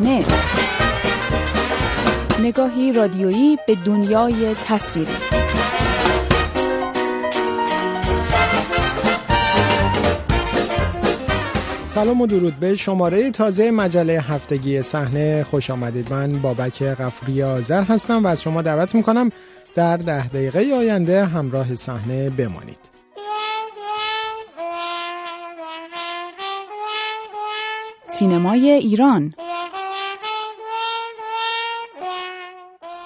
نت نگاهی رادیویی به دنیای تصویری. سلام و درود به شماره تازه مجله هفتگی صحنه. خوش آمدید. من بابک غفوری آذر هستم و از شما دعوت می‌کنم در ده دقیقه آینده همراه صحنه بمانید. سینمای ایران.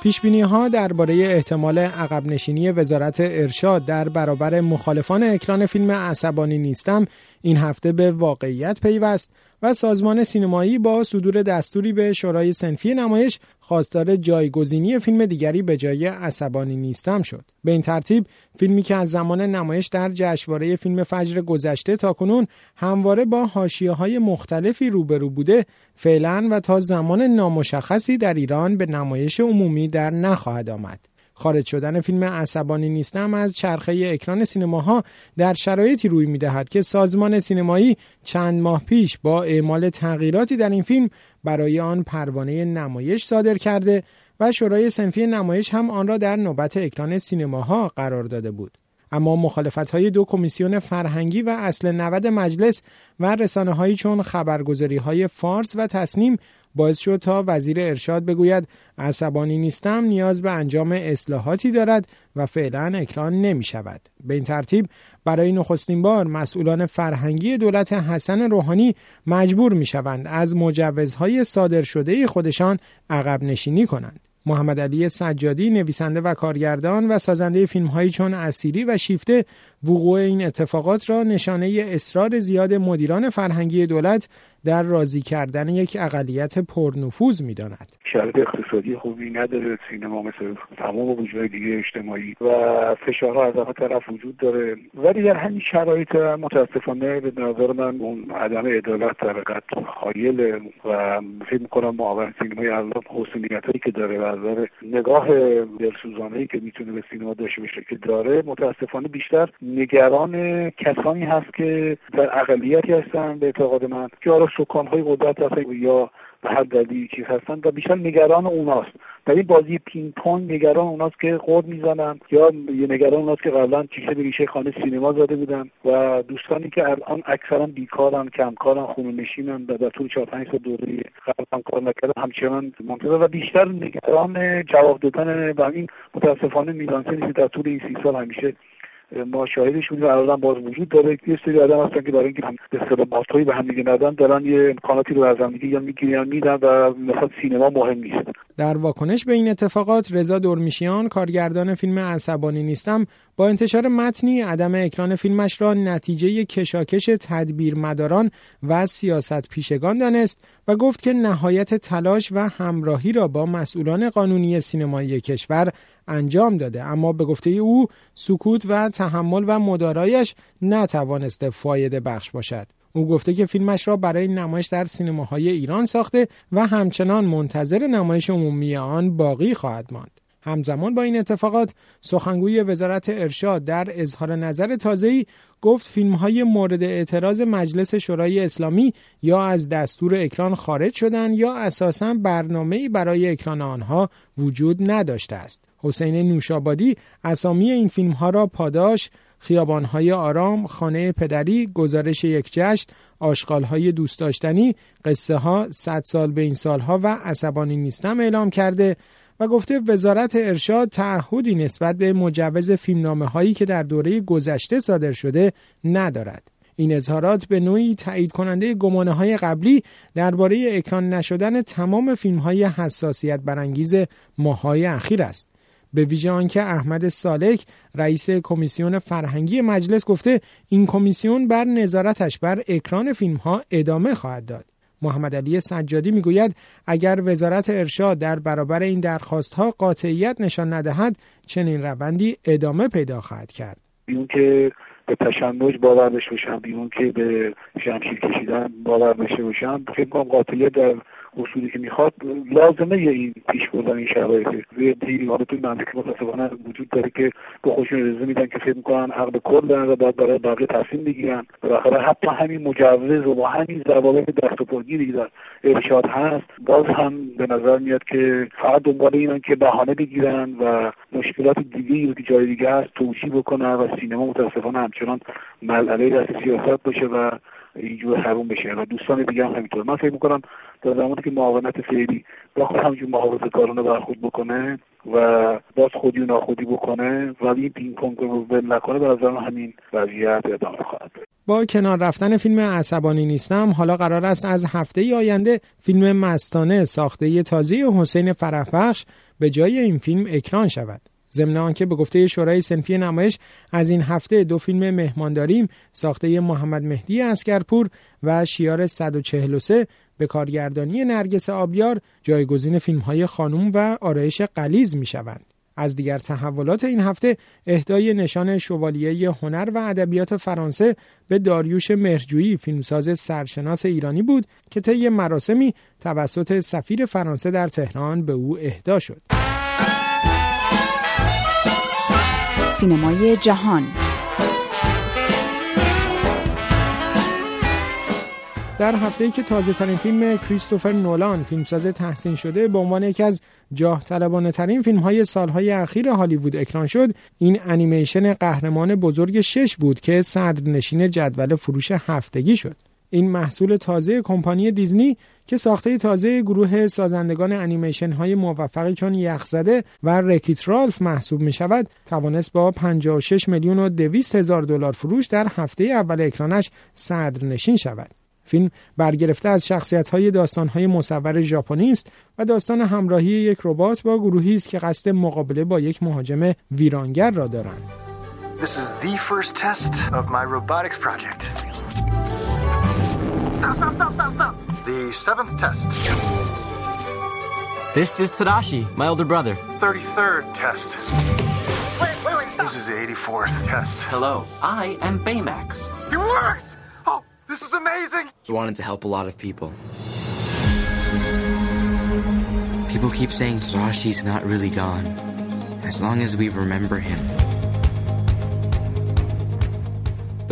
پیش ها درباره احتمال عقب نشینی وزارت ارشاد در برابر مخالفان اکران فیلم عصبانی نیستم این هفته به واقعیت پیوست و سازمان سینمایی با صدور دستوری به شورای سنفی نمایش خواستار جایگزینی فیلم دیگری به جای عصبانی نیستم شد. به این ترتیب فیلمی که از زمان نمایش در جشنواره فیلم فجر گذشته تا کنون همواره با حاشیه های مختلفی روبرو بوده فعلا و تا زمان نامشخصی در ایران به نمایش عمومی در نخواهد آمد. خارج شدن فیلم عصبانی نیستم از چرخه اکران سینماها در شرایطی روی می‌دهد که سازمان سینمایی چند ماه پیش با اعمال تغییراتی در این فیلم برای آن پروانه نمایش صادر کرده و شورای سنفی نمایش هم آن را در نوبت اکران سینماها قرار داده بود. اما مخالفت های دو کمیسیون فرهنگی و اصل 90 مجلس و رسانه هایی چون خبرگزاری های فارس و تصنیم باعث شد تا وزیر ارشاد بگوید عصبانی نیستم نیاز به انجام اصلاحاتی دارد و فعلا اکران نمی شود. به این ترتیب برای نخستین بار مسئولان فرهنگی دولت حسن روحانی مجبور می شوند از مجوزهای صادر شده خودشان عقب نشینی کنند. محمد علی سجادی نویسنده و کارگردان و سازنده فیلم هایی چون اسیری و شیفته وقوع این اتفاقات را نشانه اصرار زیاد مدیران فرهنگی دولت در راضی کردن یک اقلیت پرنفوذ می‌داند. شرایط اقتصادی خوبی نداره سینما مثل تمام وجوه دیگه اجتماعی و فشارها از همه طرف وجود داره. ولی در همین شرایط متاسفانه به نظر من اون عدم عدالت در قد حایل و فکر می‌کنم معاون سینمای الان حسنیت هایی که داره و نظر نگاه دلسوزانه که می‌تونه به سینما داشته باشه که داره متاسفانه بیشتر نگران کسانی هست که در اقلیتی هستن به اعتقاد من که آره سکانهای قدرت هستن یا به هر دلیلی چیز هستن و بیشتر نگران اوناست. در این بازی پینگ پونگ نگران اوناست که خود می‌زنن یا یه نگران اوناست که قبلا چیشه به ریشه خانه سینما زده بودن و دوستانی که الان اکثرا بیکارن کمکارن خونه نشینن و در طول چهار پنج سال دوره قبلا کار نکردن همچنان منتظر و بیشتر نگران جواب دادن و این متاسفانه میلانسه در طول این سی سال همیشه ما شاهدش بودیم الان باز وجود داره. یه سری آدم هستن که برای اینکه به ماتوی به هم دیگه ندن دارن یه امکاناتی رو از هم دیگه یا می‌گیرن میدن و مثلا سینما مهم نیست. در واکنش به این اتفاقات رضا دورمیشیان کارگردان فیلم عصبانی نیستم با انتشار متنی عدم اکران فیلمش را نتیجه کشاکش تدبیر مداران و سیاست پیشگان دانست و گفت که نهایت تلاش و همراهی را با مسئولان قانونی سینمایی کشور انجام داده. اما به گفته او سکوت و تحمل و مدارایش نتوانسته فایده بخش باشد. او گفته که فیلمش را برای نمایش در سینماهای ایران ساخته و همچنان منتظر نمایش عمومی آن باقی خواهد ماند. همزمان با این اتفاقات سخنگوی وزارت ارشاد در اظهار نظر تازه‌ای گفت فیلم های مورد اعتراض مجلس شورای اسلامی یا از دستور اکران خارج شدن یا اساسا برنامه‌ای برای اکران آنها وجود نداشته است. حسین نوشابادی اسامی این فیلم ها را پاداش خیابانهای آرام، خانه پدری، گزارش یک جشن، آشغالهای دوست داشتنی، قصه ها، صد سال به این سالها و عصبانی نیستم اعلام کرده و گفته وزارت ارشاد تعهدی نسبت به مجوز فیلمنامه هایی که در دوره گذشته صادر شده ندارد. این اظهارات به نوعی تایید کننده گمانه های قبلی درباره اکران نشدن تمام فیلم های حساسیت برانگیز ماهای اخیر است. به ویژه آنکه احمد سالک رئیس کمیسیون فرهنگی مجلس گفته این کمیسیون بر نظارتش بر اکران فیلم ها ادامه خواهد داد. محمد علی سجادی می‌گوید اگر وزارت ارشاد در برابر این درخواست ها قاطعیت نشان ندهد چنین روندی ادامه پیدا خواهد کرد. بیون که به تشنج باور داشته باشم بیون که به شمشیر کشیدن باور داشته باشم فکر قاطعیت در اصولی که می‌خواد لازمه این پیش بردن این شرایط دیری حالا توی مملکت متاسفانه وجود داره که به خودشون اجازه میدن که فکر می‌کنن حق کل دارن و باید برای بقیه تصمیم بگیرن بالاخره حتی همین مجوز و با همین ضوابط دست و پاگیری در ارشاد هست باز هم به نظر میاد که فقط دنبال اینن که بهانه بگیرن و مشکلات دیگه که جای دیگه هست توجیه بکنن و سینما متاسفانه همچنان مسئله دست سیاست باشه و اینجور حروم بشه. و دوستان دیگه هم همینطور. من فکر می‌کنم در زمانی که معاونت فعلی با خود همینجور محافظه کارانه برخورد بکنه و باز خودی و ناخودی بکنه و این پینگ پونگ رو ول نکنه به نظر همین وضعیت ادامه خواهد با کنار رفتن فیلم عصبانی نیستم حالا قرار است از هفته ای آینده فیلم مستانه ساخته تازه حسین فرحبخش به جای این فیلم اکران شود. ضمن آنکه به گفته شورای سنفی نمایش از این هفته دو فیلم مهمانداریم ساخته محمد مهدی اسکرپور و شیار 143 به کارگردانی نرگس آبیار جایگزین فیلم های خانوم و آرایش قلیز می شوند. از دیگر تحولات این هفته اهدای نشان شوالیه هنر و ادبیات فرانسه به داریوش مرجویی فیلمساز سرشناس ایرانی بود که طی مراسمی توسط سفیر فرانسه در تهران به او اهدا شد. سینمای جهان. در هفته ای که تازه ترین فیلم کریستوفر نولان فیلمساز تحسین شده به عنوان یکی از جاه طلبانه ترین فیلم های سالهای اخیر هالیوود اکران شد این انیمیشن قهرمان بزرگ شش بود که صدرنشین جدول فروش هفتگی شد. این محصول تازه کمپانی دیزنی که ساخته تازه گروه سازندگان انیمیشن های موفقی چون یخزده و رکیت رالف محسوب می شود توانست با 56 میلیون و 200 هزار دلار فروش در هفته اول اکرانش صدرنشین شود فیلم برگرفته از شخصیت های داستان های مصور ژاپنی است و داستان همراهی یک ربات با گروهی است که قصد مقابله با یک مهاجم ویرانگر را دارند. This is the first test of my robotics project. Stop, stop, stop, stop, stop. The seventh test. This is Tadashi, my older brother. 33rd test. Wait, wait, wait, stop. This is the 84th test. Hello, I am Baymax. It works! Oh, this is amazing! He wanted to help a lot of people. People keep saying Tadashi's not really gone. As long as we remember him.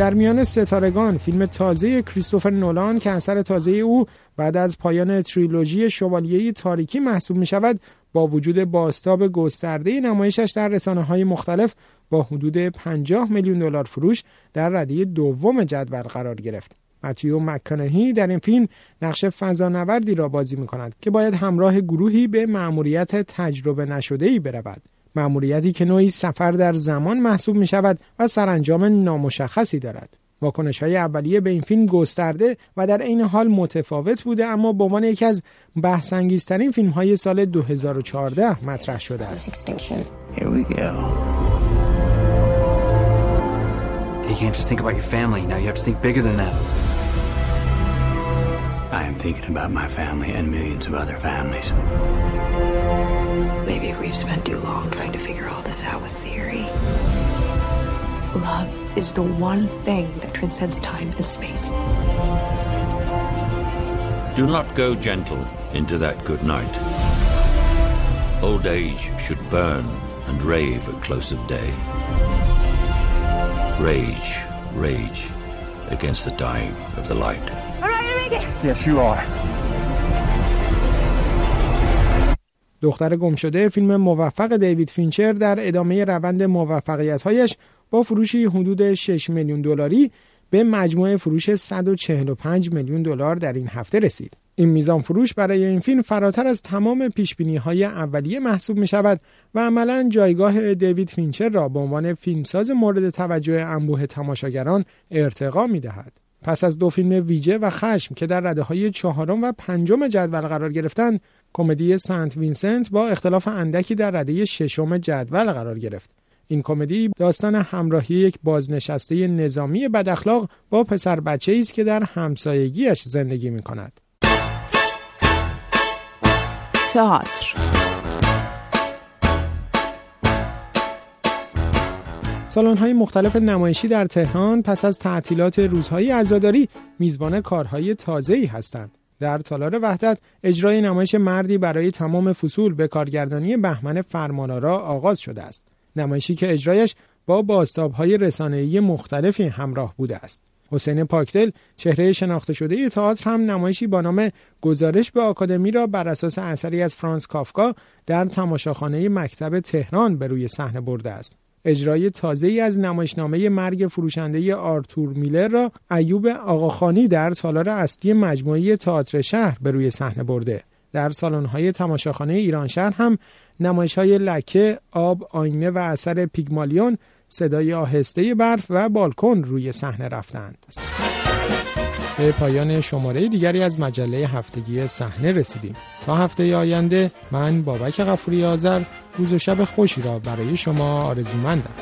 در میان ستارگان فیلم تازه کریستوفر نولان که اثر تازه او بعد از پایان تریلوژی شوالیه تاریکی محسوب می شود با وجود باستاب گسترده نمایشش در رسانه های مختلف با حدود 50 میلیون دلار فروش در رده دوم جدول قرار گرفت. متیو مکانهی در این فیلم نقش فضانوردی را بازی می کند که باید همراه گروهی به مأموریت تجربه نشده ای برود مأموریتی که نوعی سفر در زمان محسوب می شود و سرانجام نامشخصی دارد واکنش های اولیه به این فیلم گسترده و در عین حال متفاوت بوده اما به عنوان یکی از بحثانگیزترین فیلم های سال 2014 مطرح شده است. You can't just think about your family. Now you have to think bigger than that. I am thinking about my family and millions of other families. Maybe we've spent too long trying to figure all this out with theory. Love is the one thing that transcends time and space. Do not go gentle into that good night. Old age should burn and rave at close of day. Rage, rage against the dying of the light. Yes, you are. دختر گم شده فیلم موفق دیوید فینچر در ادامه روند موفقیت‌هایش با فروشی حدود 6 میلیون دلاری به مجموع فروش 145 میلیون دلار در این هفته رسید. این میزان فروش برای این فیلم فراتر از تمام پیش های اولیه محسوب می شود و عملا جایگاه دیوید فینچر را به عنوان فیلمساز مورد توجه انبوه تماشاگران ارتقا می دهد. پس از دو فیلم ویجا و خشم که در رده های چهارم و پنجم جدول قرار گرفتند کمدی سنت وینسنت با اختلاف اندکی در رده ششم جدول قرار گرفت این کمدی داستان همراهی یک بازنشسته نظامی بداخلاق با پسر بچه است که در همسایگیش زندگی می کند. تئاتر سالن های مختلف نمایشی در تهران پس از تعطیلات روزهای عزاداری میزبان کارهای تازه‌ای هستند. در تالار وحدت اجرای نمایش مردی برای تمام فصول به کارگردانی بهمن فرمانارا آغاز شده است. نمایشی که اجرایش با بازتابهای رسانه‌ای مختلفی همراه بوده است. حسین پاکدل چهره شناخته شده تئاتر هم نمایشی با نام گزارش به آکادمی را بر اساس اثری از فرانس کافکا در تماشاخانه مکتب تهران به روی صحنه برده است. اجرای تازه ای از نمایشنامه مرگ فروشنده آرتور میلر را ایوب آقاخانی در تالار اصلی مجموعه تئاتر شهر به روی صحنه برده. در سالن‌های تماشاخانه ایران شهر هم نمایش های لکه، آب، آینه و اثر پیگمالیون صدای آهسته برف و بالکن روی صحنه رفتند. به پایان شماره دیگری از مجله هفتگی صحنه رسیدیم. تا هفته آینده من بابک غفوری آذر روز و شب خوشی را برای شما آرزومندم.